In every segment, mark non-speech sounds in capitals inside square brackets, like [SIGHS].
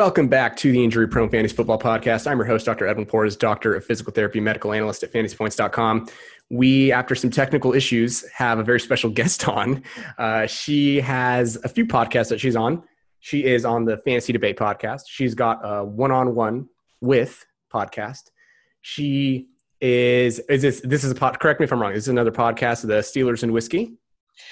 Welcome back to the Injury Prone Fantasy Football Podcast. I'm your host, Dr. Edwin Porras, Doctor of Physical Therapy, Medical Analyst at FantasyPoints.com. We, after some technical issues, have a very special [LAUGHS] guest on. Uh, she has a few podcasts that she's on. She is on the Fantasy Debate podcast. She's got a one-on-one with podcast. She is is this this is a pod, correct me if I'm wrong. This is another podcast of the Steelers and Whiskey.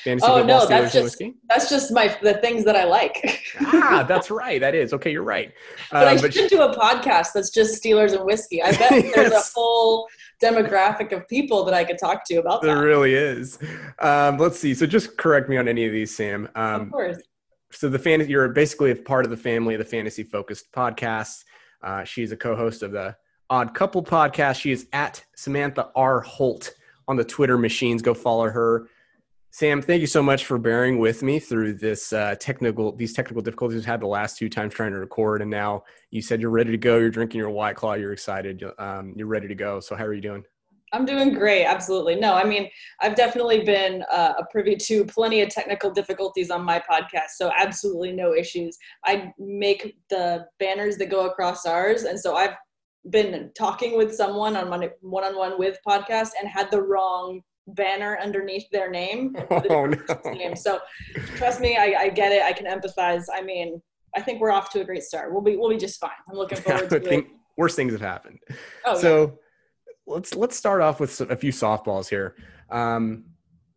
Fantasy oh no, Steelers that's just that's just my the things that I like. ah, [LAUGHS] that's right. That is okay. You're right. But I um, should do a podcast that's just Steelers and whiskey. I [LAUGHS] bet yes. there's a whole demographic of people that I could talk to about that. There really is. Um, let's see. So just correct me on any of these, Sam. Um, of course. So the fan, you're basically a part of the family of the fantasy focused podcast. Uh, she's a co-host of the Odd Couple podcast. She is at Samantha R Holt on the Twitter machines. Go follow her. Sam, thank you so much for bearing with me through this uh, technical these technical difficulties had the last two times trying to record, and now you said you're ready to go. You're drinking your white claw. You're excited. Um, you're ready to go. So how are you doing? I'm doing great. Absolutely. No, I mean, I've definitely been uh, a privy to plenty of technical difficulties on my podcast. So absolutely no issues. I make the banners that go across ours. And so I've been talking with someone on one-on-one with podcast and had the wrong banner underneath their name. [LAUGHS] Oh, no. Name. So trust me, I, I, get it. I can empathize. I mean, I think we're off to a great start. We'll be we'll be just fine. I'm looking [LAUGHS] forward to it. Worst things have happened. Oh, so yeah. let's let's start off with a few softballs here. Um,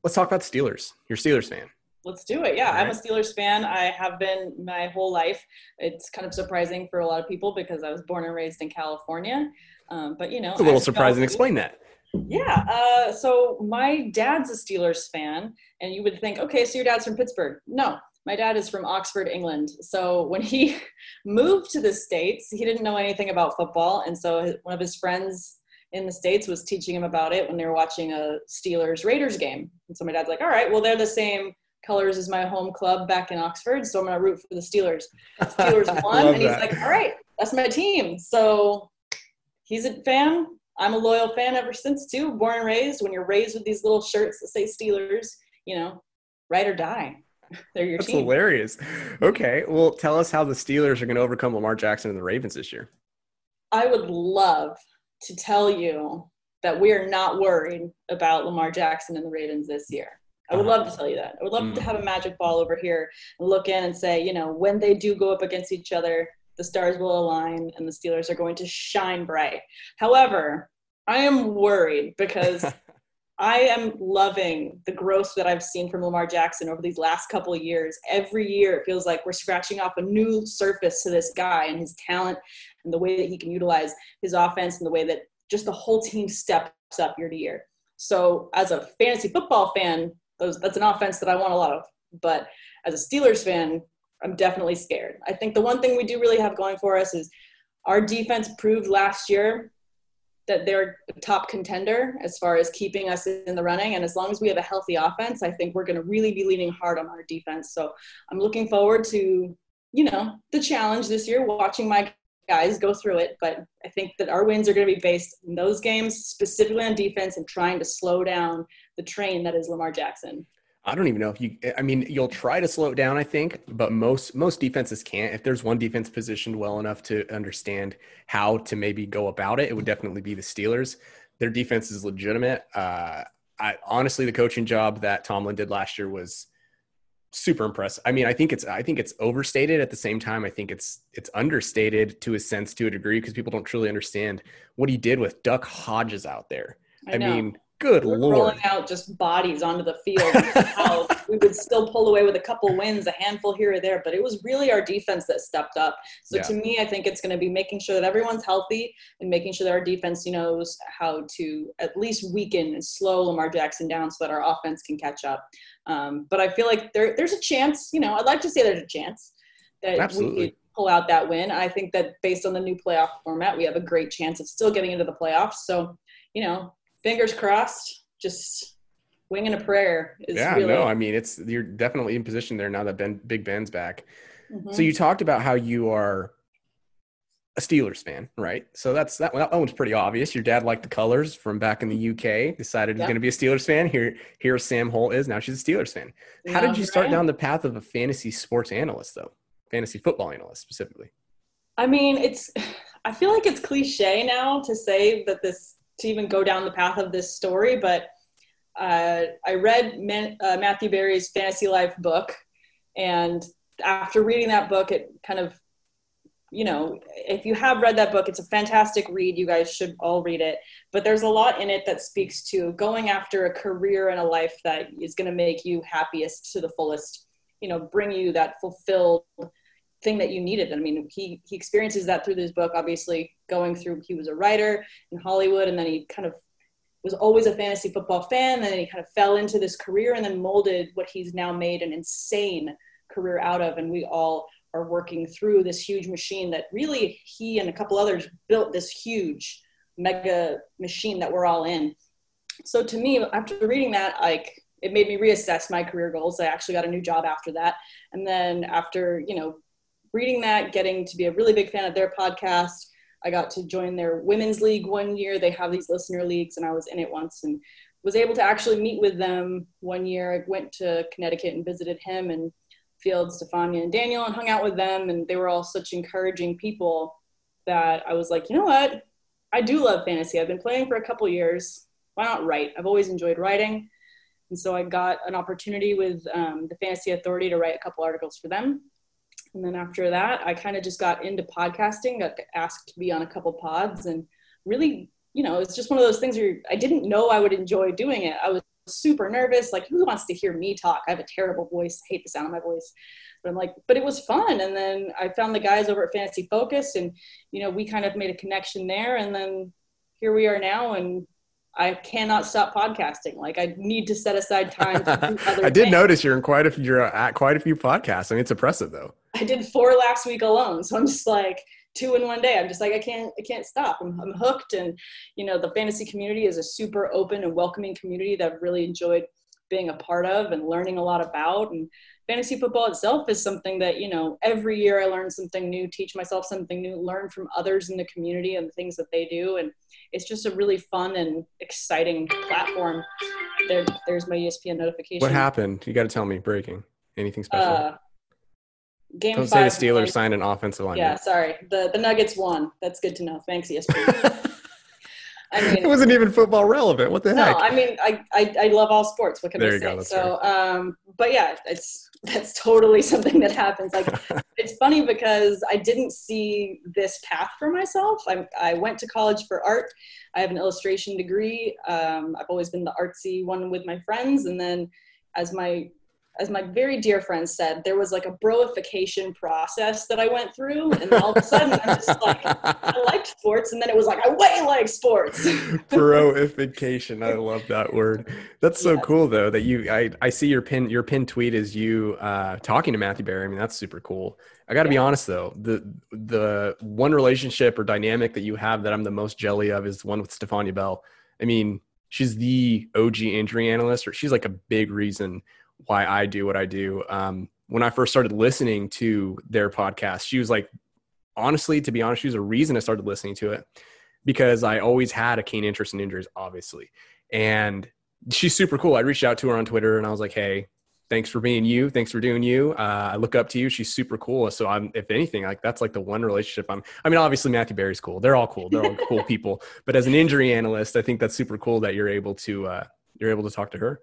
let's talk about Steelers. You're a Steelers fan. Let's do it. Yeah, right. I'm a Steelers fan. I have been my whole life. It's kind of surprising for a lot of people because I was born and raised in California. Um, but you know, it's a little surprising. Explain that. Yeah. Uh, so my dad's a Steelers fan, and you would think, okay, so your dad's from Pittsburgh. No, my dad is from Oxford, England. So when he [LAUGHS] moved to the States, he didn't know anything about football. And so one of his friends in the States was teaching him about it when they were watching a Steelers Raiders game. And so my dad's like, all right, well, they're the same colors as my home club back in Oxford. So I'm going to root for the Steelers. Steelers [LAUGHS] won. and he's that. like, all right, that's my team. So he's a fan. I'm a loyal fan ever since too. Born and raised. When you're raised with these little shirts that say Steelers, you know, ride or die. [LAUGHS] They're your That's team. hilarious. Okay, well, tell us how the Steelers are going to overcome Lamar Jackson and the Ravens this year. I would love to tell you that we are not worried about Lamar Jackson and the Ravens this year. I would uh-huh. love to tell you that. I would love mm. to have a magic ball over here and look in and say, you know, when they do go up against each other, the stars will align and the Steelers are going to shine bright. However, I am worried because [LAUGHS] I am loving the growth that I've seen from Lamar Jackson over these last couple of years. Every year, it feels like we're scratching off a new surface to this guy and his talent and the way that he can utilize his offense and the way that just the whole team steps up year to year. So, as a fantasy football fan, those, that's an offense that I want a lot of. But as a Steelers fan, I'm definitely scared. I think the one thing we do really have going for us is our defense proved last year that they're a top contender as far as keeping us in the running. And as long as we have a healthy offense, I think we're going to really be leaning hard on our defense. So I'm looking forward to, you know, the challenge this year, watching my guys go through it. But I think that our wins are going to be based in those games, specifically on defense and trying to slow down the train that is Lamar Jackson. I don't even know if you. I mean, you'll try to slow it down, I think, but most most defenses can't. If there's one defense positioned well enough to understand how to maybe go about it, it would definitely be the Steelers. Their defense is legitimate. Uh, I honestly, the coaching job that Tomlin did last year was super impressive. I mean, I think it's I think it's overstated. At the same time, I think it's it's understated to a sense, to a degree, because people don't truly understand what he did with Duck Hodges out there. I, I mean Good We're lord! Rolling out just bodies onto the field. how [LAUGHS] we would still pull away with a couple wins, a handful here or there, but it was really our defense that stepped up. So yeah. to me, I think it's going to be making sure that everyone's healthy and making sure that our defense knows how to at least weaken and slow Lamar Jackson down so that our offense can catch up. Um, but I feel like there, there's a chance. You know, I'd like to say there's a chance that Absolutely. we could pull out that win. I think that based on the new playoff format, we have a great chance of still getting into the playoffs. So, you know, fingers crossed, just winging a prayer is yeah really... no i mean it's you're definitely in position there now that ben big ben's back. Mm-hmm. so you talked about how you are a steelers fan right? So that's that, one. that one's pretty obvious. Your dad liked the colors from back in the uk decided he's going to be a steelers fan. Here here sam holt is now she's a steelers fan. How did you start down the path of a fantasy sports analyst though? Fantasy football analyst specifically. I mean, it's. [SIGHS] I feel like it's cliche now to say that this to even go down the path of this story, but uh, I read Man, uh, Matthew Berry's Fantasy Life book, and after reading that book, it kind of, you know, if you have read that book, it's a fantastic read. You guys should all read it. But there's a lot in it that speaks to going after a career and a life that is going to make you happiest to the fullest. You know, bring you that fulfilled thing that you needed. I mean, he he experiences that through this book. Obviously, going through, he was a writer in Hollywood, and then he kind of was always a fantasy football fan. And then he kind of fell into this career, and then molded what he's now made an insane career out of. And we all are working through this huge machine that really he and a couple others built this huge mega machine that we're all in. So to me, after reading that, like it made me reassess my career goals. I actually got a new job after that. And then after, you know, reading that, getting to be a really big fan of their podcast. I got to join their women's league one year. They have these listener leagues, and I was in it once and was able to actually meet with them one year. I went to Connecticut and visited him and Field, Stephania, and Daniel and hung out with them. And they were all such encouraging people that I was like, you know what? I do love fantasy. I've been playing for a couple years. Why not write? I've always enjoyed writing. And so I got an opportunity with um, the Fantasy Authority to write a couple articles for them. And then after that, I kind of just got into podcasting, got asked to be on a couple pods, and really, you know, it's just one of those things where I didn't know I would enjoy doing it. I was super nervous. Like, who wants to hear me talk? I have a terrible voice, I hate the sound of my voice. But I'm like, but it was fun. And then I found the guys over at Fantasy Focus, and, you know, we kind of made a connection there. And then here we are now, and I cannot stop podcasting. Like I need to set aside time. [LAUGHS] I did things. notice you're in quite a few, you're at quite a few podcasts. I mean, it's impressive though. I did four last week alone, so I'm just like two in one day. I'm just like I can't, I can't stop. I'm, I'm hooked, and you know, the fantasy community is a super open and welcoming community that I've really enjoyed being a part of and learning a lot about. And fantasy football itself is something that you know every year I learn something new, teach myself something new, learn from others in the community and the things that they do, and it's just a really fun and exciting platform. There, there's my ESPN notification. What happened? You got to tell me. Breaking. Anything special? Uh, game Don't say the Steelers signed an offensive line. Yeah, sorry. The the Nuggets won. That's good to know. Thanks, ESPN. [LAUGHS] I mean, it wasn't even football relevant. What the no, heck? No, I mean, I, I, I love all sports. What can there I say? Go, so, um, but yeah, it's that's totally [LAUGHS] something that happens. Like, [LAUGHS] it's funny because I didn't see this path for myself. I, I went to college for art. I have an illustration degree. Um, I've always been the artsy one with my friends, and then as my as my very dear friend said, there was like a broification process that I went through, and all of a sudden I'm just like, I liked sports, and then it was like I way like sports. [LAUGHS] broification, I love that word. That's so yeah. cool though that you. I I see your pin your pin tweet is you uh, talking to Matthew Berry. I mean that's super cool. I got to yeah. be honest though, the the one relationship or dynamic that you have that I'm the most jelly of is the one with Stephania Bell. I mean, she's the OG injury analyst, or she's like a big reason why I do what I do. Um, when I first started listening to their podcast, she was like, honestly, to be honest, she was a reason I started listening to it because I always had a keen interest in injuries, obviously. And she's super cool. I reached out to her on Twitter and I was like, hey, thanks for being you. Thanks for doing you. Uh, I look up to you. She's super cool. So I'm, if anything, like that's like the one relationship I'm, I mean, obviously Matthew Berry's cool. They're all cool. They're all [LAUGHS] cool people. But as an injury analyst, I think that's super cool that you're able to, uh, you're able to talk to her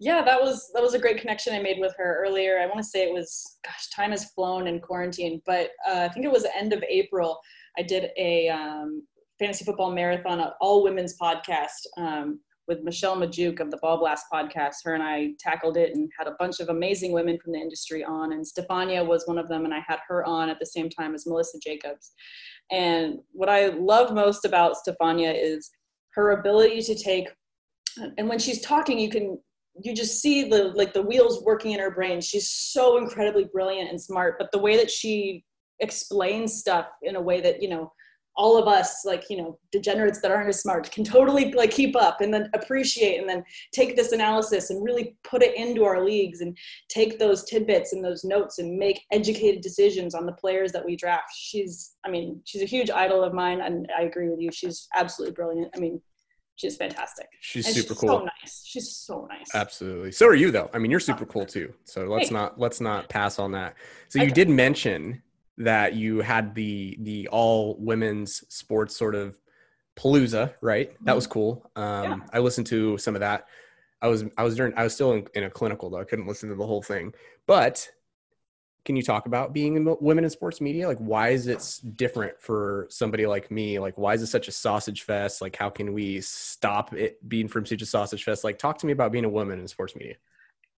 yeah, that was that was a great connection I made with her earlier. I want to say it was, gosh, time has flown in quarantine, but uh, I think it was the end of April. I did a um, fantasy football marathon, all women's podcast um, with Michelle Magdziuk of the Ball Blast podcast. Her and I tackled it and had a bunch of amazing women from the industry on, and Stephania was one of them, and I had her on at the same time as Melissa Jacobs. And what I love most about Stephania is her ability to take and when she's talking you can you just see the like the wheels working in her brain. She's so incredibly brilliant and smart but the way that she explains stuff in a way that you know all of us like you know degenerates that aren't as smart can totally like keep up and then appreciate and then take this analysis and really put it into our leagues and take those tidbits and those notes and make educated decisions on the players that we draft. She's i mean she's a huge idol of mine and i agree with you. She's absolutely brilliant. I mean she's fantastic. She's and super she's cool. So nice. She's so nice. Absolutely. So are you though. I mean, you're super cool too. So let's hey. not let's not pass on that. So you did mention that you had the the all women's sports sort of palooza, right? That was mm-hmm. cool. Um, yeah. I listened to some of that. I was I was during I was still in, in, a clinical though. I couldn't listen to the whole thing. But can you talk about being in women in sports media? Like, why is it different for somebody like me? Like, why is it such a sausage fest? Like, how can we stop it being from such a sausage fest? Like, talk to me about being a woman in sports media.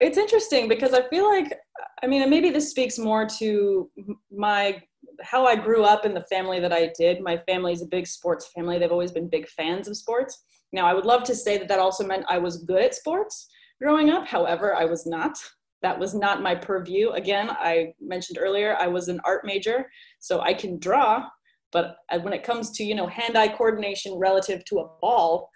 It's interesting because I feel like, I mean, maybe this speaks more to my how I grew up in the family that I did. My family is a big sports family. They've always been big fans of sports. Now, I would love to say that that also meant I was good at sports growing up. However, I was not that was not my purview. Again, I mentioned earlier, I was an art major, so I can draw, but when it comes to, you know, hand-eye coordination relative to a ball,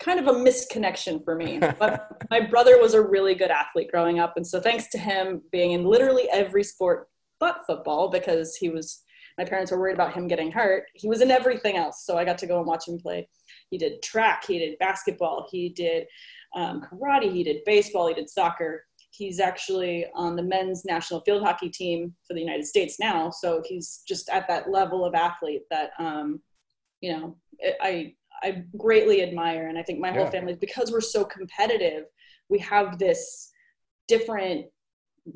kind of a misconnection for me. [LAUGHS] But my brother was a really good athlete growing up, and so thanks to him being in literally every sport but football because he was my parents were worried about him getting hurt. He was in everything else, so I got to go and watch him play. He did track, he did basketball, he did um, karate, he did baseball, he did soccer he's actually on the men's national field hockey team for the United States now. So he's just at that level of athlete that, um, you know, I, I greatly admire. And I think my whole yeah. family, because we're so competitive, we have this different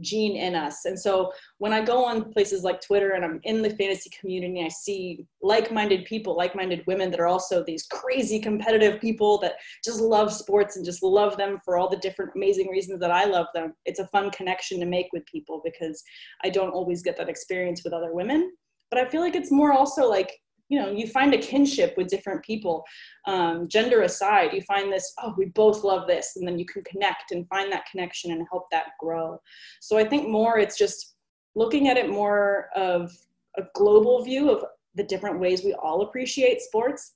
gene in us. And so when I go on places like Twitter and I'm in the fantasy community, I see like minded people, like minded women that are also these crazy competitive people that just love sports and just love them for all the different amazing reasons that I love them. It's a fun connection to make with people because I don't always get that experience with other women. But I feel like it's more also like you know you find a kinship with different people um, gender aside you find this oh we both love this and then you can connect and find that connection and help that grow. So i think more it's just looking at it more of a global view of the different ways we all appreciate sports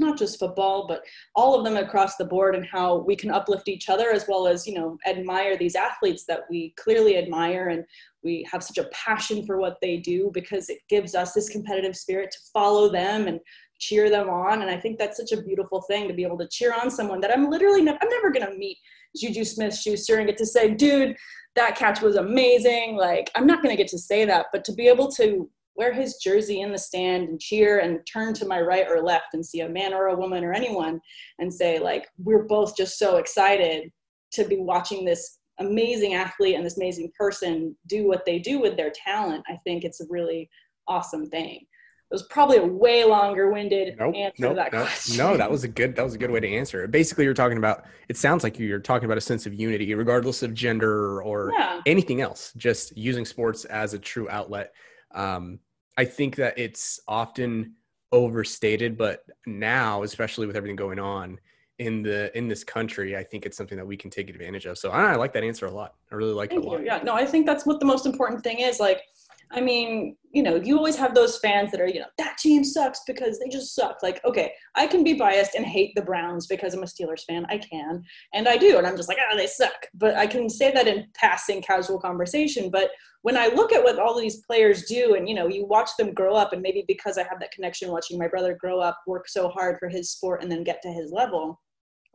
not just football but all of them across the board and how we can uplift each other as well as you know admire these athletes that we clearly admire and we have such a passion for what they do because it gives us this competitive spirit to follow them and cheer them on. And i think that's such a beautiful thing to be able to cheer on someone that i'm literally ne- i'm never going to meet juju smith schuster and get to say dude that catch was amazing. Like i'm not going to get to say that but to be able to wear his jersey in the stand and cheer and turn to my right or left and see a man or a woman or anyone and say like we're both just so excited to be watching this amazing athlete and this amazing person do what they do with their talent i think it's a really awesome thing it was probably a way longer winded nope, answer nope, to that nope, question. No, that was a good that was a good way to answer it. Basically, you're talking about it sounds like you're talking about a sense of unity, regardless of gender or yeah. anything else. Just using sports as a true outlet. Um, I think that it's often overstated, but now, especially with everything going on in the in this country, I think it's something that we can take advantage of. So I, I like that answer a lot. I really like it a lot. Yeah, no, I think that's what the most important thing is. Like I mean, you know, you always have those fans that are, you know, that team sucks because they just suck. Like, okay, I can be biased and hate the Browns because I'm a Steelers fan. I can. And I do. And I'm just like, ah, oh, they suck. But I can say that in passing casual conversation. But when I look at what all these players do and, you know, you watch them grow up, and maybe because I have that connection watching my brother grow up, work so hard for his sport, and then get to his level,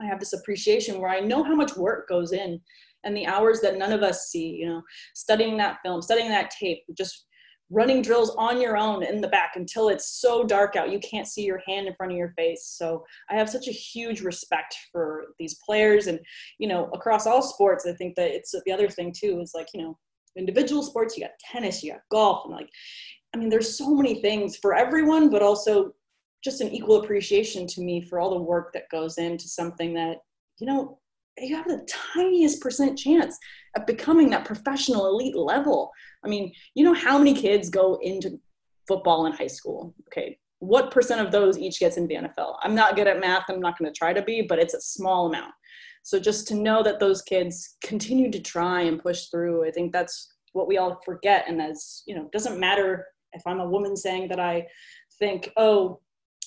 I have this appreciation where I know how much work goes in and the hours that none of us see, you know, studying that film, studying that tape, just running drills on your own in the back until it's so dark out you can't see your hand in front of your face. So I have such a huge respect for these players and, you know, across all sports, I think that it's the other thing too is like, you know, individual sports, you got tennis, you got golf, and like, I mean, there's so many things for everyone, but also just an equal appreciation to me for all the work that goes into something that, you know, you have the tiniest percent chance of becoming that professional elite level. I mean, you know how many kids go into football in high school? Okay, what percent of those each gets into the NFL? I'm not good at math. I'm not going to try to be, but it's a small amount. So just to know that those kids continue to try and push through, I think that's what we all forget. And as you know, it doesn't matter if I'm a woman saying that I think, oh,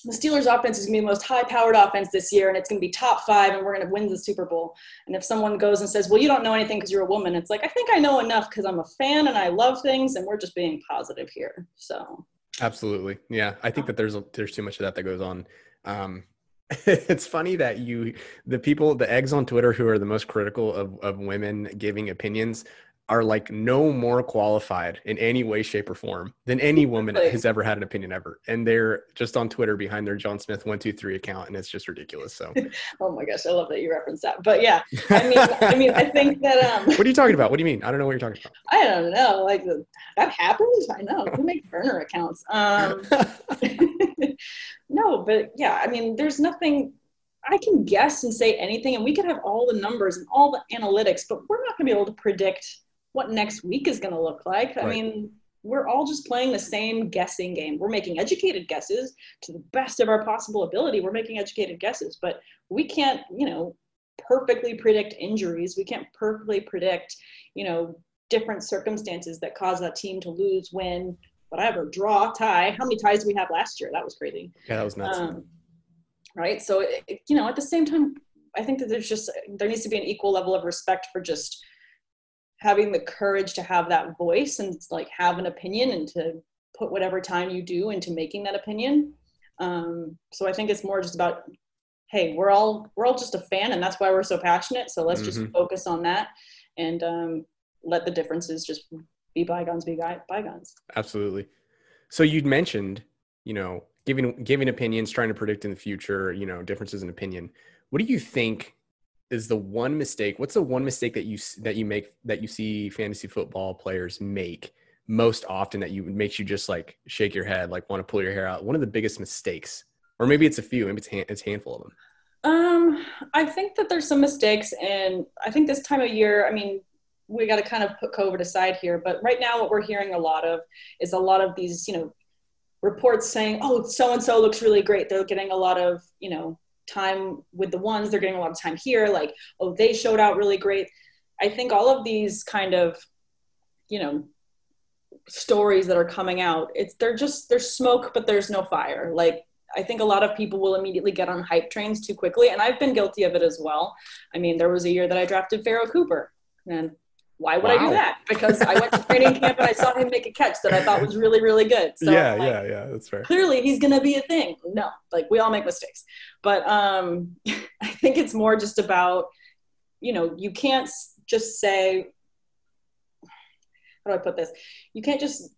the Steelers offense is going to be the most high powered offense this year and it's going to be top five and we're going to win the Super Bowl. And if someone goes and says, well, you don't know anything because you're a woman, it's like, I think I know enough because I'm a fan and I love things and we're just being positive here. So. Absolutely. Yeah. I think that there's, a, there's too much of that that goes on. Um, [LAUGHS] it's funny that you, the people, the eggs on Twitter who are the most critical of, of women giving opinions are like no more qualified in any way, shape, or form than any [LAUGHS] woman has ever had an opinion ever. And they're just on Twitter behind their John Smith one two three account, and it's just ridiculous. So, [LAUGHS] oh my gosh, I love that you reference that. But yeah, I mean, I mean, I think [LAUGHS] that. Um, what are you talking about? What do you mean? I don't know what you're talking about. I don't know. Like that happens. I know. Who make burner accounts? Um, no, but yeah, I mean, there's nothing I can guess and say anything, and we could have all the numbers and all the analytics, but we're not going to be able to predict what next week is going to look like. Right. I mean, we're all just playing the same guessing game. We're making educated guesses to the best of our possible ability. We're making educated guesses, but we can't, you know, perfectly predict injuries. We can't perfectly predict, you know, different circumstances that cause a team to lose, win, whatever, draw, tie. How many ties did we have last year? That was crazy. Yeah, that was nuts. Um, right so it, you know at the same time i think that there's just there needs to be an equal level of respect for just having the courage to have that voice and like have an opinion and to put whatever time you do into making that opinion um, so i think it's more just about hey we're all we're all just a fan and that's why we're so passionate so let's mm-hmm. just focus on that and um, let the differences just be bygones be bygones absolutely so you'd mentioned you know giving giving opinions, trying to predict in the future, you know, differences in opinion. What do you think is the one mistake? What's the one mistake that you that you make that you see fantasy football players make most often that you makes you just like shake your head, like want to pull your hair out? One of the biggest mistakes, or maybe it's a few, maybe it's it's a handful of them. Um, I think that there's some mistakes, and I think this time of year, I mean, we got to kind of put COVID aside here, but right now, what we're hearing a lot of is a lot of these, you know, reports saying, oh, so and so looks really great. They're getting a lot of, you know, time with the ones, they're getting a lot of time here. Like, oh, they showed out really great. I think all of these kind of, you know, stories that are coming out, it's they're just there's smoke, but there's no fire. Like I think a lot of people will immediately get on hype trains too quickly, and I've been guilty of it as well. I mean, there was a year that I drafted Pharoh Cooper, and why would wow. I do that? Because I went to training [LAUGHS] camp and I saw him make a catch that I thought was really, really good. So yeah, like, yeah, yeah, that's fair. Clearly, he's going to be a thing. No, like we all make mistakes, but um, [LAUGHS] I think it's more just about, you know, you can't just say, how do I put this? You can't just,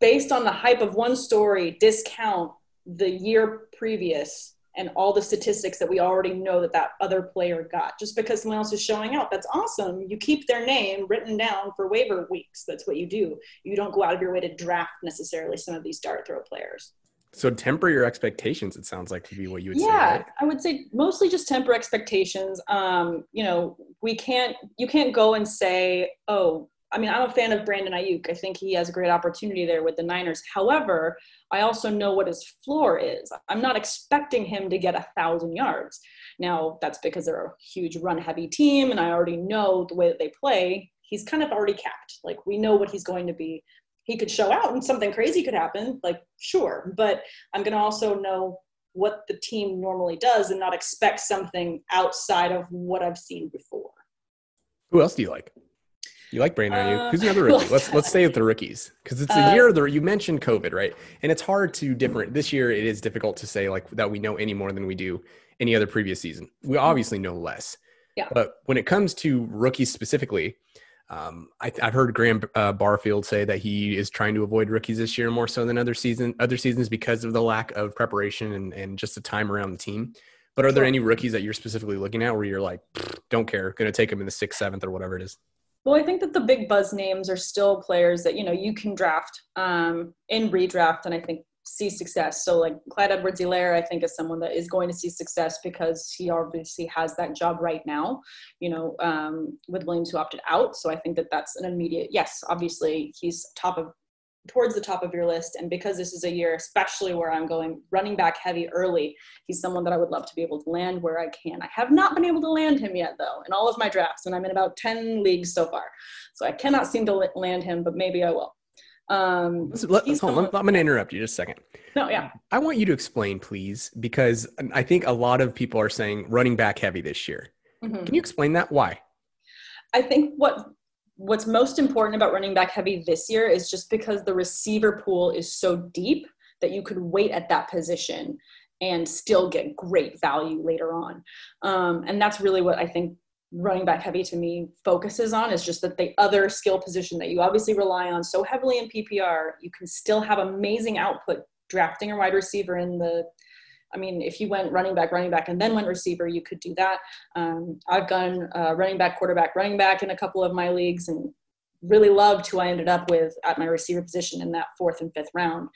based on the hype of one story, discount the year previous and all the statistics that we already know that that other player got. Just because someone else is showing out, that's awesome. You keep their name written down for waiver weeks. That's what you do. You don't go out of your way to draft necessarily some of these dart throw players. So temper your expectations. It sounds like to be what you would yeah, say. Yeah, right? I would say mostly just temper expectations. Um, you know, we can't. You can't go and say, "Oh, I mean, I'm a fan of Brandon Aiyuk. I think he has a great opportunity there with the Niners. However, I also know what his floor is. I'm not expecting him to get a thousand yards. Now, that's because they're a huge run heavy team, and I already know the way that they play. He's kind of already capped. Like, we know what he's going to be. He could show out and something crazy could happen, like, sure. But I'm going to also know what the team normally does and not expect something outside of what I've seen before. Who else do you like? You like Brandon Aiyuk? Who's another rookie? [LAUGHS] let's let's stay with the rookies because it's a uh, year. The you mentioned COVID, right? And it's hard to different. This year, it is difficult to say like that we know any more than we do any other previous season. We obviously know less. Yeah. But when it comes to rookies specifically, um, I, have heard Graham uh, Barfield say that he is trying to avoid rookies this year more so than other season other seasons because of the lack of preparation and, and just the time around the team. But are there any rookies that you're specifically looking at where you're like, don't care, going to take them in the sixth, seventh, or whatever it is? Well, I think that the big buzz names are still players that you know you can draft um, in redraft, and I think see success. So like Clyde Edwards-Helaire, I think is someone that is going to see success because he obviously has that job right now, you know, um, with Williams who opted out. So I think that that's an immediate, yes, obviously he's top of towards the top of your list. And because this is a year, especially where I'm going running back heavy early, he's someone that I would love to be able to land where I can. I have not been able to land him yet, though, in all of my drafts, and I'm in about 10 leagues so far. So I cannot seem to land him, but maybe I will. Um, let's, let, hold someone, I'm going to interrupt you just a second. No, yeah. I want you to explain, please, because I think a lot of people are saying running back heavy this year. Mm-hmm. Can you explain that? Why? I think what what's most important about running back heavy this year is just because the receiver pool is so deep that you could wait at that position and still get great value later on. Um, and that's really what I think running back heavy to me focuses on is just that the other skill position that you obviously rely on so heavily in PPR, you can still have amazing output drafting a wide receiver in the I mean, if you went running back, running back, and then went receiver, you could do that. Um, I've gone uh, running back, quarterback, running back in a couple of my leagues, and really loved who I ended up with at my receiver position in that fourth and fifth round.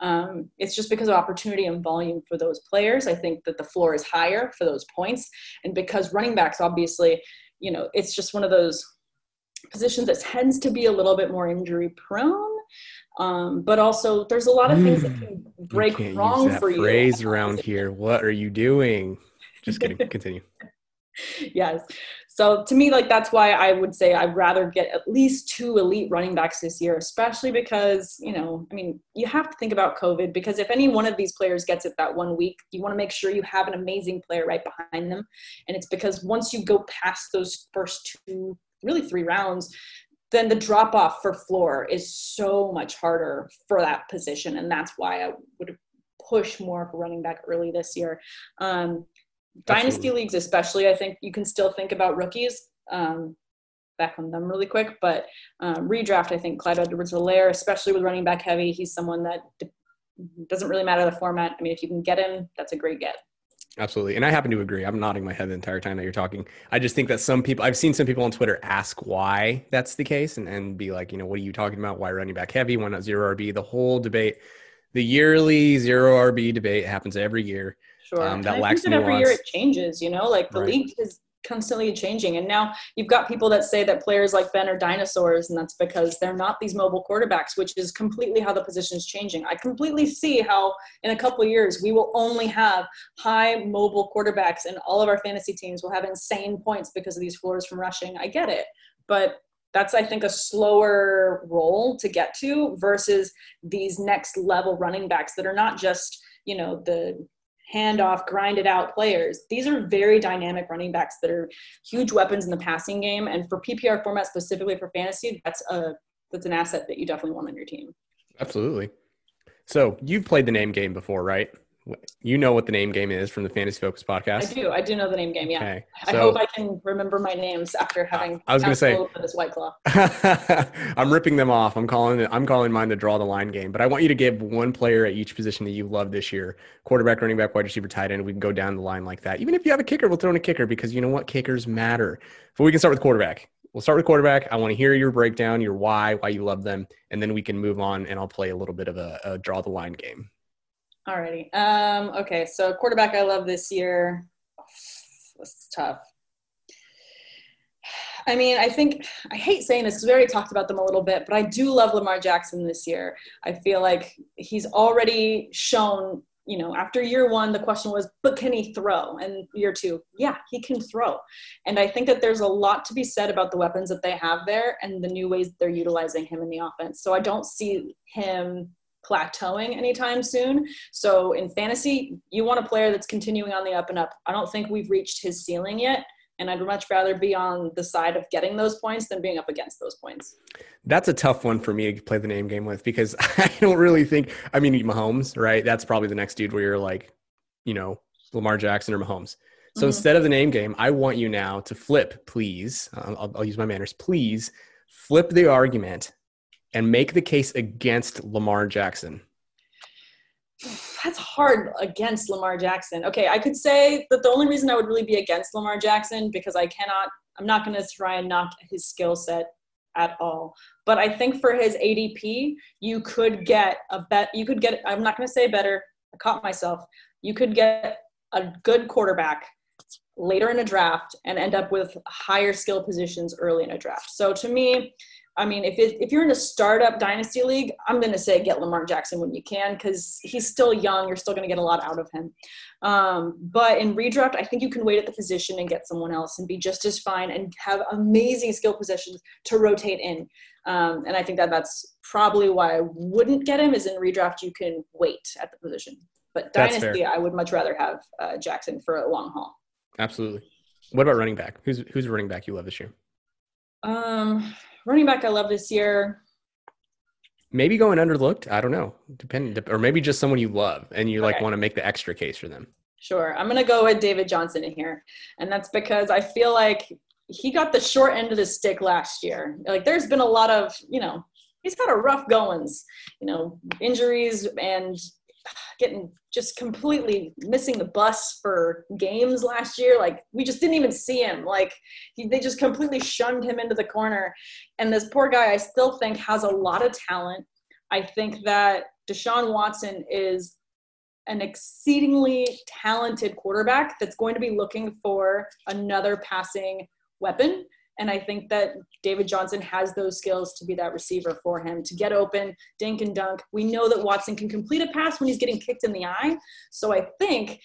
Um, it's just because of opportunity and volume for those players. I think that the floor is higher for those points, and because running backs, obviously, you know, it's just one of those positions that tends to be a little bit more injury prone. Um, but also, there's a lot of things that hmm. can break you wrong for you. Phrase around here. What are you doing? Just kidding. [LAUGHS] Continue. yes. So to me, like that's why I would say I'd rather get at least two elite running backs this year, especially because, you know, I mean, you have to think about COVID because if any one of these players gets it that one week, you want to make sure you have an amazing player right behind them. And it's because once you go past those first two, really three rounds, then the drop off for floor is so much harder for that position. And that's why I would push more for running back early this year. Um, Dynasty leagues, especially, I think you can still think about rookies. Um, back on them really quick, but um, redraft, I think Clyde Edwards-Helaire, especially with running back heavy, he's someone that doesn't really matter the format. I mean, if you can get him, that's a great get. Absolutely. And I happen to agree. I'm nodding my head the entire time that you're talking. I just think that some people, I've seen some people on Twitter ask why that's the case and, and be like, you know, what are you talking about? Why running back heavy? Why not zero RB? The whole debate, the yearly zero RB debate happens every year. Sure. Um, that lacks that every year it changes, you know, like the right. league is constantly changing. And now you've got people that say that players like Ben are dinosaurs, and that's because they're not these mobile quarterbacks, which is completely how the position is changing. I completely see how in a couple of years we will only have high mobile quarterbacks, and all of our fantasy teams will have insane points because of these floors from rushing. I get it. But that's i think a slower role to get to versus these next level running backs that are not just you know the handoff, grinded out players. These are very dynamic running backs that are huge weapons in the passing game. And for PPR format specifically for fantasy, that's a that's an asset that you definitely want on your team. Absolutely. So you've played the name game before, right? You know what the name game is from the Fantasy Focus podcast. I do. I do know the name game. Yeah. Okay. So, I hope I can remember my names after having. I was going to say this white claw. [LAUGHS] I'm ripping them off. I'm calling it. I'm calling mine the draw the line game. But I want you to give one player at each position that you love this year: quarterback, running back, wide receiver, tight end. We can go down the line like that. Even if you have a kicker, we'll throw in a kicker because you know what? Kickers matter. But we can start with quarterback. We'll start with quarterback. I want to hear your breakdown, your why, why you love them, and then we can move on and I'll play a little bit of a, a draw the line game. Alrighty. Um, okay, so quarterback I love this year. This is tough. I mean, I think I hate saying this because we already talked about them a little bit, but I do love Lamar Jackson this year. I feel like he's already shown, you know, after year one, the question was, but can he throw? And year two, yeah, he can throw. And I think that there's a lot to be said about the weapons that they have there and the new ways they're utilizing him in the offense. So I don't see him plateauing anytime soon. So in fantasy, you want a player that's continuing on the up and up. I don't think we've reached his ceiling yet. And I'd much rather be on the side of getting those points than being up against those points. That's a tough one for me to play the name game with because [LAUGHS] I don't really think, I mean, Mahomes, right? That's probably the next dude where you're like, you know, Lamar Jackson or Mahomes. So mm-hmm. instead of the name game, I want you now to flip, please. I'll, I'll use my manners. Please flip the argument and make the case against Lamar Jackson? That's hard against Lamar Jackson. Okay, I could say that the only reason I would really be against Lamar Jackson because I cannot, I'm not going to try and knock his skill set at all. But I think for his ADP, you could get a bet. You could get. I'm not going to say better. I caught myself. You could get a good quarterback later in a draft and end up with higher skill positions early in a draft. So to me, I mean, if it, if you're in a startup dynasty league, I'm going to say get Lamar Jackson when you can because he's still young. You're still going to get a lot out of him. Um, but in redraft, I think you can wait at the position and get someone else and be just as fine and have amazing skill positions to rotate in. Um, and I think that that's probably why I wouldn't get him. Is in redraft you can wait at the position, but dynasty I would much rather have uh, Jackson for a long haul. Absolutely. What about running back? Who's who's running back you love this year? Um, running back I love this year. Maybe going underlooked. I don't know. Depending, or maybe just someone you love and you okay. like want to make the extra case for them. Sure. I'm going to go with David Johnson in here. And that's because I feel like he got the short end of the stick last year. Like there's been a lot of, you know, he's had a rough goings, you know, injuries and getting just completely missing the bus for games last year. Like we just didn't even see him. Like he, they just completely shunned him into the corner. And this poor guy, I still think has a lot of talent. I think that Deshaun Watson is an exceedingly talented quarterback that's going to be looking for another passing weapon. And I think that David Johnson has those skills to be that receiver for him to get open, dink and dunk. We know that Watson can complete a pass when he's getting kicked in the eye. So I think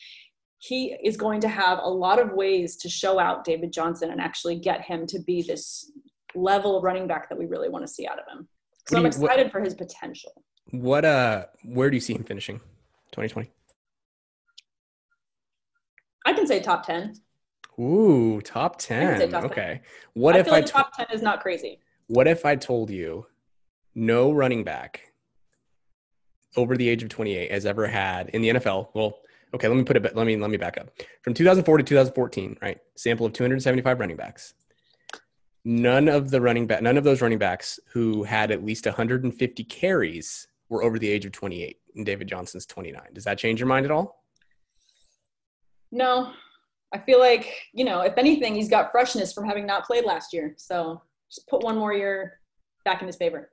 he is going to have a lot of ways to show out David Johnson and actually get him to be this level of running back that we really want to see out of him. So I'm excited what, for his potential. What uh where do you see him finishing 2020? I can say top 10. Ooh, top 10. Top okay. 10. What I if I like t- top 10 is not crazy? What if I told you no running back over the age of 28 has ever had in the NFL? Well, okay, let me put it let me let me back up. From 2004 to 2014, right? Sample of 275 running backs. None of the running back none of those running backs who had at least 150 carries were over the age of 28 and David Johnson's 29. Does that change your mind at all? No, I feel like, you know, if anything, he's got freshness from having not played last year. So just put one more year back in his favor.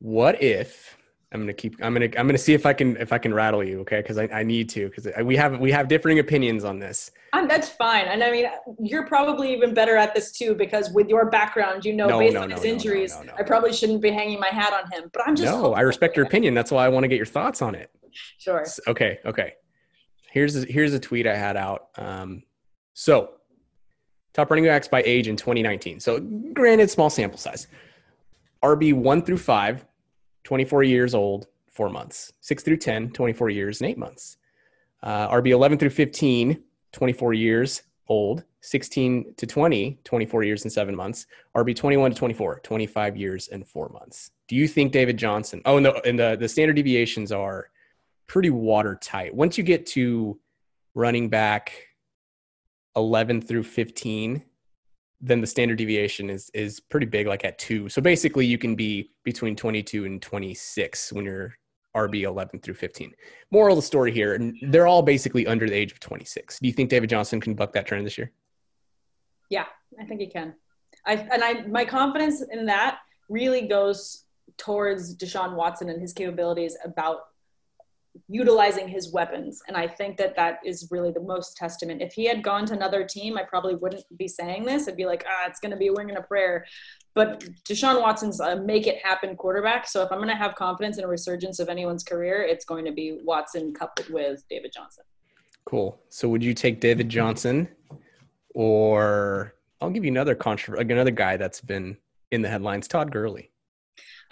What if I'm gonna keep I'm gonna I'm gonna see if I can if I can rattle you, okay? Because I, I need to because we have we have differing opinions on this. Um, that's fine, and I mean you're probably even better at this too because with your background, you know, no, based no, on no, his injuries, I probably shouldn't be hanging my hat on him. But I'm just no. I respect your opinion. That's why I want to get your thoughts on it. Sure. Okay. Okay. Here's a, here's a tweet I had out. Um, so, top running backs by age in 2019. So, granted, small sample size. RB 1 through 5, 24 years old, 4 months. 6 through 10, 24 years and 8 months. Uh, RB 11 through 15, 24 years old. 16 to 20, 24 years and 7 months. RB 21 to 24, 25 years and 4 months. Do you think David Johnson? Oh, the, and the, the standard deviations are pretty watertight. Once you get to running back 11 through 15 then the standard deviation is is pretty big like at 2 so basically you can be between 22 and 26 when you're rb 11 through 15 moral of the story here they're all basically under the age of 26 do you think david johnson can buck that trend this year? Yeah i think he can. I and i my confidence in that really goes towards deshaun watson and his capabilities about utilizing his weapons. And I think that that is really the most testament. If he had gone to another team, I probably wouldn't be saying this. I'd be like, ah, it's going to be a wing and a prayer. But Deshaun Watson's a make it happen quarterback. So if I'm going to have confidence in a resurgence of anyone's career, it's going to be Watson coupled with David Johnson. Cool. So would you take David Johnson or I'll give you another controversy, another guy that's been in the headlines, Todd Gurley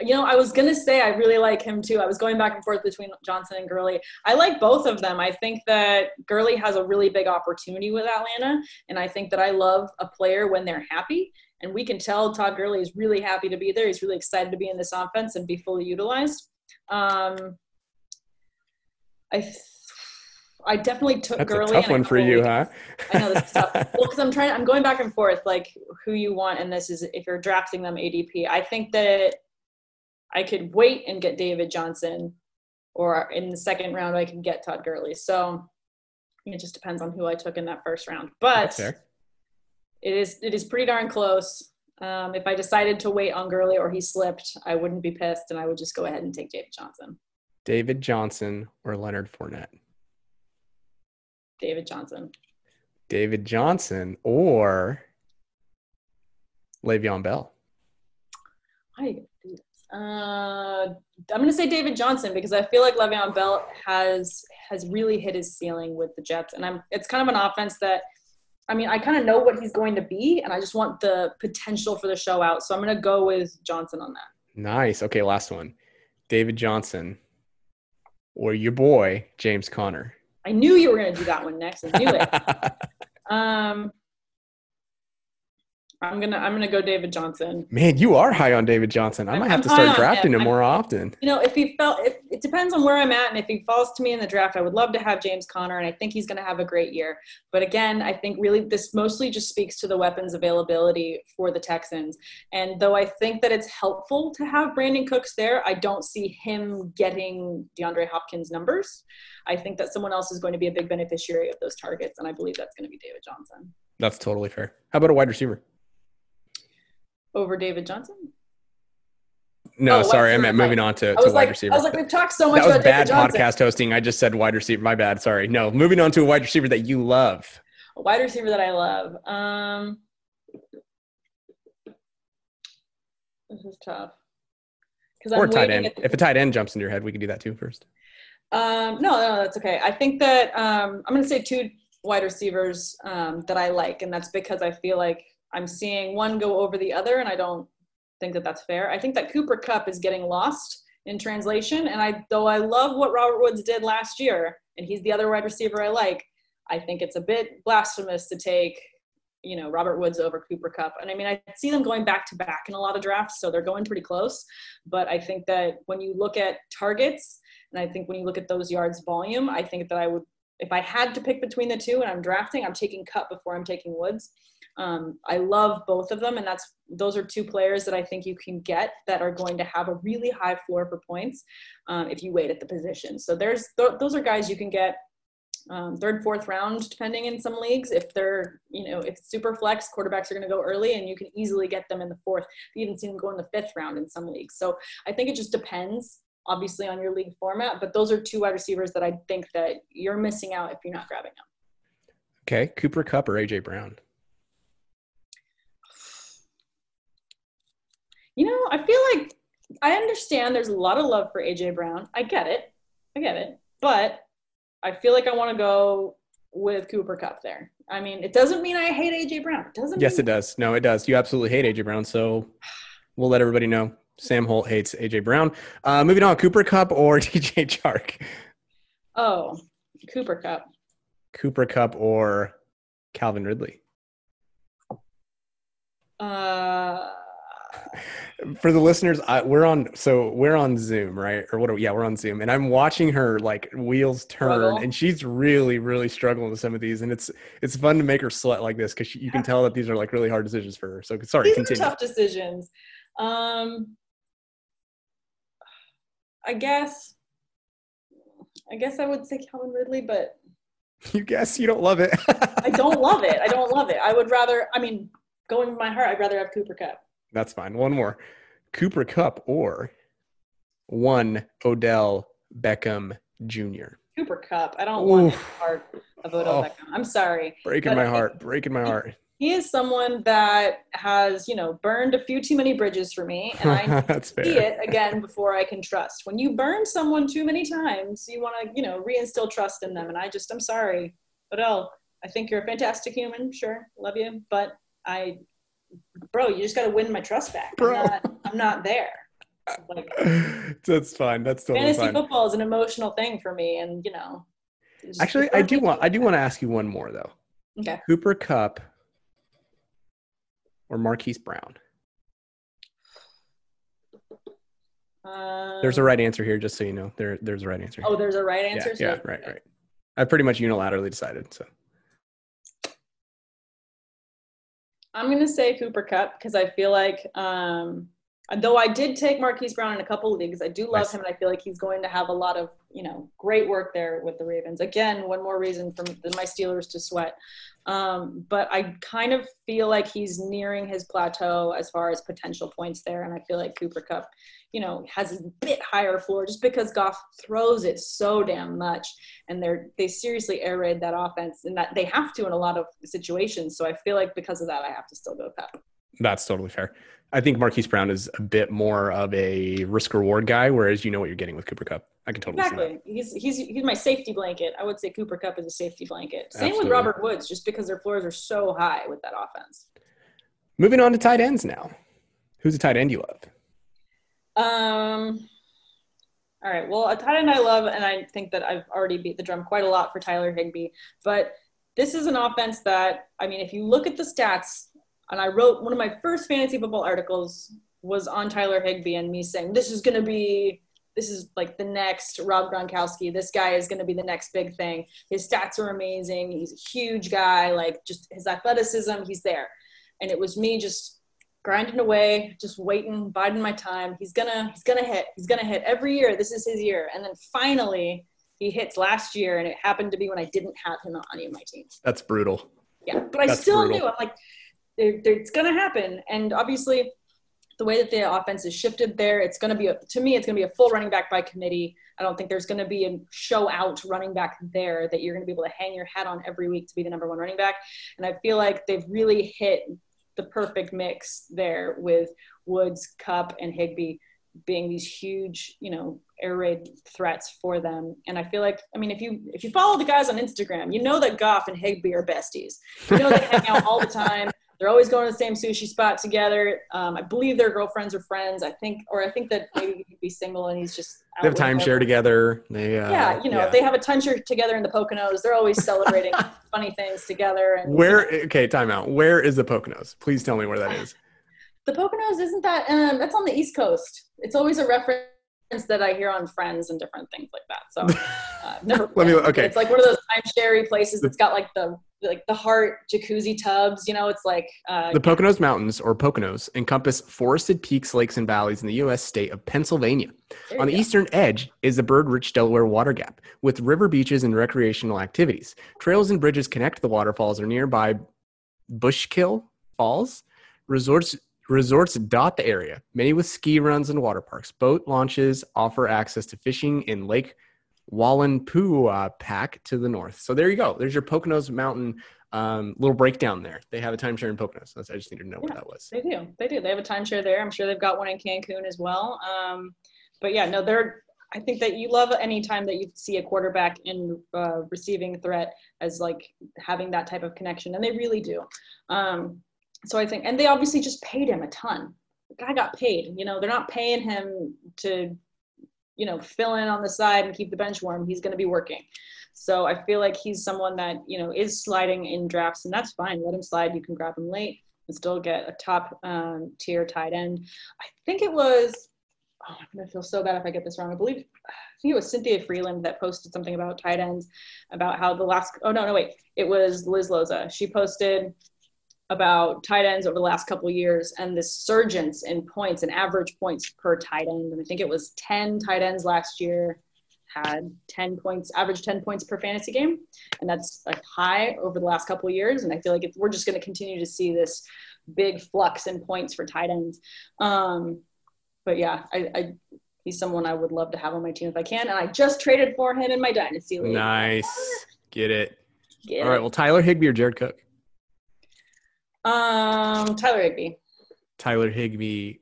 you know, I was gonna say I really like him too. I was going back and forth between Johnson and Gurley. I like both of them. I think that Gurley has a really big opportunity with Atlanta, and I think that I love a player when they're happy. And we can tell Todd Gurley is really happy to be there. He's really excited to be in this offense and be fully utilized. Um, I I definitely took That's Gurley. a tough one for you, huh? I know this is tough. [LAUGHS] well, because I'm trying, I'm going back and forth, like who you want, and this is if you're drafting them ADP. I think that I could wait and get David Johnson, or in the second round, I could get Todd Gurley. So it just depends on who I took in that first round. But it is it is pretty darn close. Um, if I decided to wait on Gurley or he slipped, I wouldn't be pissed, and I would just go ahead and take David Johnson. David Johnson or Leonard Fournette? David Johnson. David Johnson or Le'Veon Bell. I uh, I'm going to say David Johnson because I feel like Le'Veon Bell has has really hit his ceiling with the Jets, and I'm. It's kind of an offense that, I mean, I kind of know what he's going to be, and I just want the potential for the show out. So I'm going to go with Johnson on that. Nice. Okay, last one, David Johnson, or your boy James Conner. I knew you were going to do that one next. I knew it. [LAUGHS] um, I'm gonna I'm gonna go David Johnson. Man, you are high on David Johnson. I I'm- might have to start drafting him. him more often. You know, if he fell, if, it depends on where I'm at, and if he falls to me in the draft, I would love to have James Conner, and I think he's going to have a great year. But again, I think really this mostly just speaks to the weapons availability for the Texans. And though I think that it's helpful to have Brandin Cooks there, I don't see him getting DeAndre Hopkins numbers. I think that someone else is going to be a big beneficiary of those targets, and I believe that's going to be David Johnson That's totally fair. How about a wide receiver? Over David Johnson. No, Oh, sorry, I meant right. moving on to, to wide like, receiver. I was like, we've talked so much that was bad podcast hosting. I just said wide receiver. My bad. Sorry. No, moving on to a wide receiver that you love. A wide receiver that I love. Um, this is tough. Or I'm tight end. If a tight end jumps into your head, we can do that too first. Um, no, no, that's okay. I think that um, I'm going to say two wide receivers um, that I like, and that's because I feel like I'm seeing one go over the other, and I don't think that that's fair. I think that Cooper Kupp is getting lost in translation, and I though I love what Robert Woods did last year, and he's the other wide receiver I like. I think it's a bit blasphemous to take you know Robert Woods over Cooper Kupp. And I mean, I see them going back to back in a lot of drafts, so they're going pretty close. But I think that when you look at targets, and I think when you look at those yards volume, I think that I would, if I had to pick between the two and I'm drafting, I'm taking Kupp before I'm taking Woods. Um, I love both of them, and that's those are two players that I think you can get that are going to have a really high floor for points um, if you wait at the position. So there's th- those are guys you can get um, third, fourth round, depending in some leagues. If they're, you know, if super flex, quarterbacks are going to go early, and you can easily get them in the fourth. You even see them go in the fifth round in some leagues. So I think it just depends, obviously, on your league format. But those are two wide receivers that I think that you're missing out if you're not grabbing them. Okay, Cooper Kupp or AJ Brown? You know, I feel like I understand there's a lot of love for AJ Brown. I get it. I get it. But I feel like I want to go with Cooper Kupp there. I mean, it doesn't mean I hate AJ Brown. It doesn't Yes, mean it does. No, it does. You absolutely hate AJ Brown. So [SIGHS] we'll let everybody know. Sam Holt hates AJ Brown. Uh, moving on, Cooper Kupp or [LAUGHS] DJ Chark? Oh, Cooper Kupp. Cooper Kupp or Calvin Ridley? Uh, [LAUGHS] For the listeners, I, we're on. So we're on Zoom, right? Or what? Are, we? yeah, we're on Zoom, and I'm watching her like wheels turn, Struggle. and she's really, really struggling with some of these, and it's it's fun to make her sweat like this because you can tell that these are like really hard decisions for her. So sorry, these continue. are tough decisions. Um, I guess. I guess I would say Calvin Ridley, but [LAUGHS] You guess you don't love it. I don't love [LAUGHS] it. I don't love it. I would rather. I mean, going with my heart, I'd rather have Cooper Kupp. That's fine. One more. Cooper Kupp or one Odell Beckham Jr. Cooper Kupp. I don't want Oof. any part of Odell Oh. Beckham. I'm sorry. Breaking my heart. Breaking my heart. He is someone that has, you know, burned a few too many bridges for me, and I [LAUGHS] That's see fair. it again before I can trust. When you burn someone too many times, you want to, you know, reinstill trust in them. And I just, I'm sorry, Odell. I think you're a fantastic human. Sure, love you, but I, bro, you just got to win my trust back. Bro. I'm not, I'm not there. Like [LAUGHS] That's fine. That's totally fantasy fine. football is an emotional thing for me, and you know. Actually, I do want I do want to ask you one more though. Okay. Cooper Kupp or Marquise Brown? Um, There's a right answer here, just so you know. There, there's a right answer. Oh, there's a right answer. yeah, yeah, right, right. I pretty much unilaterally decided. So I'm gonna say Cooper Kupp because I feel like, um, though I did take Marquise Brown in a couple of leagues, I do love Nice. him, and I feel like he's going to have a lot of, you know, great work there with the Ravens. Again, one more reason for my Steelers to sweat. Um, but I kind of feel like he's nearing his plateau as far as potential points there, and I feel like Cooper Kupp, you know, has a bit higher floor just because Goff throws it so damn much, and they're they seriously air raid that offense, and that they have to in a lot of situations. So I feel like because of that, I have to still go Kupp. that's totally fair. I think Marquise Brown is a bit more of a risk reward guy, whereas you know what you're getting with Cooper Kupp. I can totally see that. Exactly. He's he's he's my safety blanket. I would say Cooper Kupp is a safety blanket. Same Absolutely. with Robert Woods, just because their floors are so high with that offense. Moving on to tight ends now. Who's a tight end you love? Um. All right. Well, a tight end I love, and I think that I've already beat the drum quite a lot for Tyler Higbee, But this is an offense that, I mean, if you look at the stats, and I wrote one of my first fantasy football articles was on Tyler Higbee and me saying this is going to be this is like the next Rob Gronkowski. This guy is going to be the next big thing. His stats are amazing. He's a huge guy. Like just his athleticism, he's there. And it was me just grinding away, just waiting, biding my time. He's gonna he's gonna hit. He's gonna hit every year. This is his year. And then finally he hits last year, and it happened to be when I didn't have him on any of my teams. That's brutal. Yeah, but I That's still brutal. knew I'm like, there, it's gonna happen. And obviously, the way that the offense is shifted there, it's gonna be a, to me, it's gonna be a full running back by committee. I don't think there's gonna be a show out running back there that you're gonna be able to hang your hat on every week to be the number one running back. And I feel like they've really hit the perfect mix there with Woods, Kupp, and Higbee being these huge, you know, air raid threats for them. And I feel like, I mean, if you if you follow the guys on Instagram, you know that Goff and Higbee are besties. You know they hang out all the time. [LAUGHS] They're always going to the same sushi spot together. Um, I believe their girlfriends are friends. I think, or I think that maybe he'd be single and he's just They have with whoever. timeshare together. They uh, Yeah, you know, if they have a timeshare together in the Poconos, they're always celebrating [LAUGHS] funny things together. And Where okay, timeout. Where is the Poconos? Please tell me where that is. the Poconos isn't that? Um, that's on the East Coast. It's always a reference that I hear on Friends and different things like that. So [LAUGHS] uh, never. Let me- okay. It's like one of those timeshare places that's got like the like the heart jacuzzi tubs. You know, it's like uh, The Poconos Mountains, or Poconos, encompass forested peaks, lakes, and valleys in the U.S. state of Pennsylvania. On the go. eastern edge is the bird-rich Delaware Water Gap, with river beaches and recreational activities. Trails and bridges connect the waterfalls or nearby Bushkill Falls. Resorts resorts dot the area, many with ski runs and water parks. Boat launches offer access to fishing in Lake Wallenpaupack to the north. So there you go. There's your Poconos Mountain um, little breakdown there. They have a timeshare in Poconos. That's, I just needed to know Yeah. what that was. They do. They do. They have a timeshare there. I'm sure they've got one in Cancun as well. Um, but yeah, no, they're. I think that you love any time that you see a quarterback in uh, receiving threat as like having that type of connection, and they really do. Um, so I think, and they obviously just paid him a ton. The guy got paid. You know, they're not paying him to, you know, fill in on the side and keep the bench warm. He's going to be working. So I feel like he's someone that you know is sliding in drafts, and that's fine. Let him slide. You can grab him late and still get a top um, tier tight end. I think it was. Oh, I'm gonna feel so bad if I get this wrong. I believe I think it was Cynthia Frelund that posted something about tight ends, about how the last. Oh no, no wait, it was Liz Loza. She posted about tight ends over the last couple of years and the surgence in points and average points per tight end. And I think it was 10 tight ends last year had 10 points, average 10 points per fantasy game. And that's a high over the last couple of years. And I feel like if we're just going to continue to see this big flux in points for tight ends. Um, but yeah, I, I, he's someone I would love to have on my team if I can. And I just traded for him in my dynasty league. Nice. Get it. Get All right. it. Well, Tyler Higbee or Jared Cook? Um, Tyler Higbee. Tyler Higbee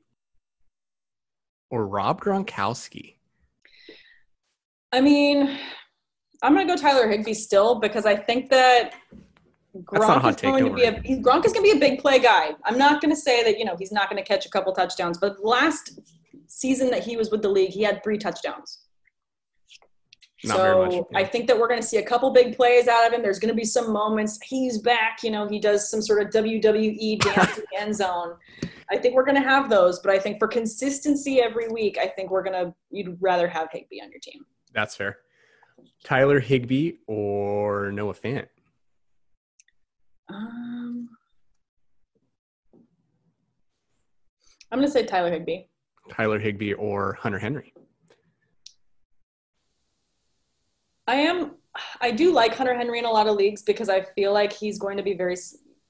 or Rob Gronkowski? I mean, I'm gonna go Tyler Higbee still because I think that Gronk is going to be a he- Gronk is going to be a big play guy. I'm not going to say that you know he's not going to catch a couple touchdowns, but last season that he was with the league, he had three touchdowns. Not so very much, yeah. I think that we're going to see a couple big plays out of him. There's going to be some moments he's back. You know, he does some sort of WWE [LAUGHS] dance in the end zone. I think we're going to have those, but I think for consistency every week, I think we're going to. You'd rather have Higbee on your team. That's fair. Tyler Higbee or Noah Fant? Um, I'm going to say Tyler Higbee. Tyler Higbee or Hunter Henry? I am. I do like Hunter Henry in a lot of leagues because I feel like he's going to be very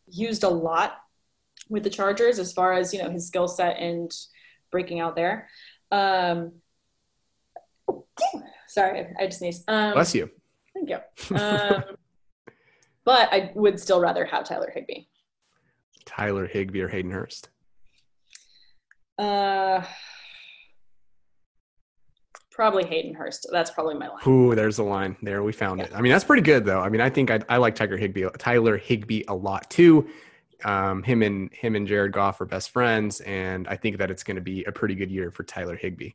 used a lot with the Chargers as far as you know his skill set and breaking out there. Um, sorry, I just sneezed. Um, Bless you. Thank you. Um, [LAUGHS] but I would still rather have Tyler Higbee. Tyler Higbee or Hayden Hurst? Uh, probably Hayden Hurst. That's probably my line. Ooh, there's the line. There, we found it. I mean, that's pretty good though. I mean, I think I, I like Tiger Higbee, Tyler Higbee a lot too. Um, him and him and Jared Goff are best friends, and I think that it's going to be a pretty good year for Tyler Higbee.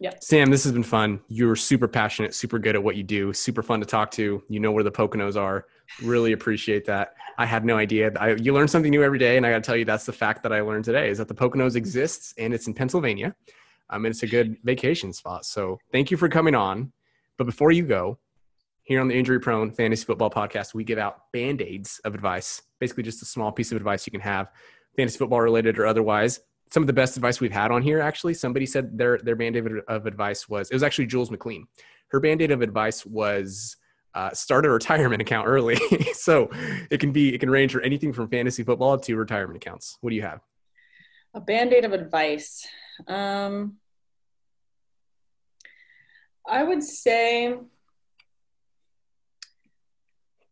Yep. Sam, this has been fun. You're super passionate, super good at what you do, super fun to talk to. You know where the Poconos are. Really appreciate that. I had no idea. I, you learn something new every day, and I got to tell you, that's the fact that I learned today is that the Poconos exists and it's in Pennsylvania. Um, and it's a good vacation spot. So thank you for coming on. But before you go, here on the Injury Prone Fantasy Football Podcast, we give out band aids of advice, basically just a small piece of advice you can have, fantasy football related or otherwise. Some of the best advice we've had on here, actually, somebody said their their band aid of advice was it was actually Jules McLean. Her band aid of advice was uh, start a retirement account early. [LAUGHS] so it can be it can range for anything from fantasy football to retirement accounts. What do you have? A band-aid of advice. Um, I would say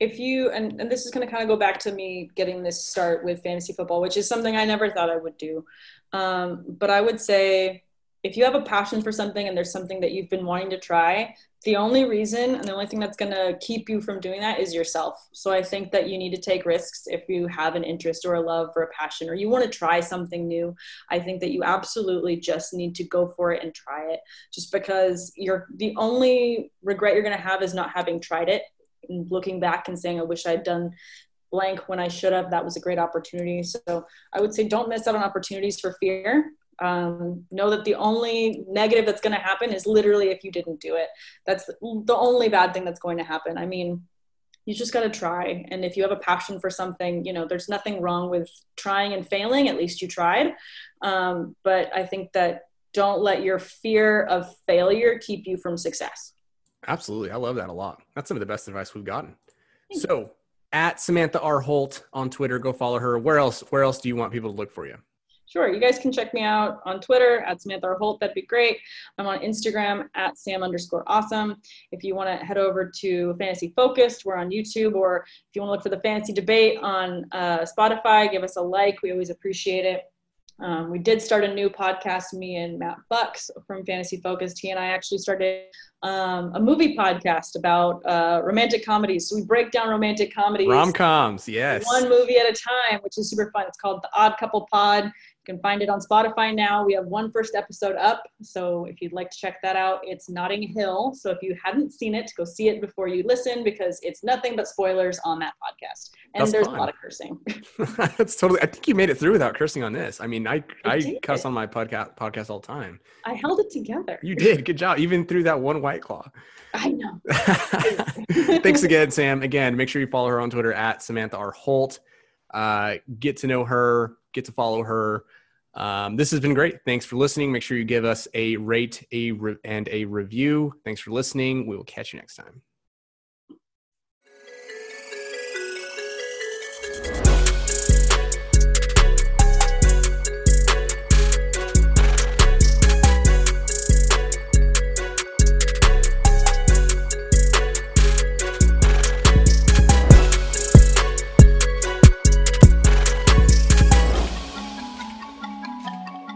if you and, and this is going to kind of go back to me getting this start with fantasy football which is something i never thought i would do. Um, but i would say if you have a passion for something and there's something that you've been wanting to try the only reason and the only thing that's going to keep you from doing that is yourself. So i think that you need to take risks if you have an interest or a love or a passion or you want to try something new. I think that you absolutely just need to go for it and try it. Just because you're the only regret you're going to have is not having tried it. And looking back and saying i wish i'd done blank when i should have that was a great opportunity. So i would say don't miss out on opportunities for fear um, know that the only negative that's going to happen is literally if you didn't do it. That's the only bad thing that's going to happen. I mean, you just got to try. And if you have a passion for something, you know, there's nothing wrong with trying and failing. At least you tried. Um, but I think that don't let your fear of failure keep you from success. Absolutely. I love that a lot. That's some of the best advice we've gotten. So at Samantha R. Holt on Twitter, go follow her. Where else, where else do you want people to look for you? Sure, you guys can check me out on Twitter at Samantha Holt. That'd be great. I'm on Instagram at Sam underscore awesome. If you want to head over to Fantasy Focused, we're on YouTube, or if you want to look for the Fantasy Debate on uh, Spotify, give us a like. We always appreciate it. Um, we did start a new podcast, me and Matt Bucks from Fantasy Focused. He and I actually started um, a movie podcast about uh, romantic comedies. So we break down romantic comedies, rom coms, yes, one movie at a time, which is super fun. It's called the Odd Couple Pod. You can find it on Spotify now. We have one first episode up. So if you'd like to check that out, it's Notting Hill. So if you hadn't seen it, go see it before you listen because it's nothing but spoilers on that podcast. And That's there's fun. a lot of cursing. [LAUGHS] [LAUGHS] That's totally I think you made it through without cursing on this. I mean, I I, I cuss on my podcast podcast all the time. I held it together. You did. Good job. Even through that one white claw. I know. [LAUGHS] Thanks again, Sam. Again, make sure you follow her on Twitter at Samantha R. Holt. Uh, get to know her, get to follow her. Um, this has been great. Thanks for listening. Make sure you give us a rate a re- and a review. Thanks for listening. We will catch you next time.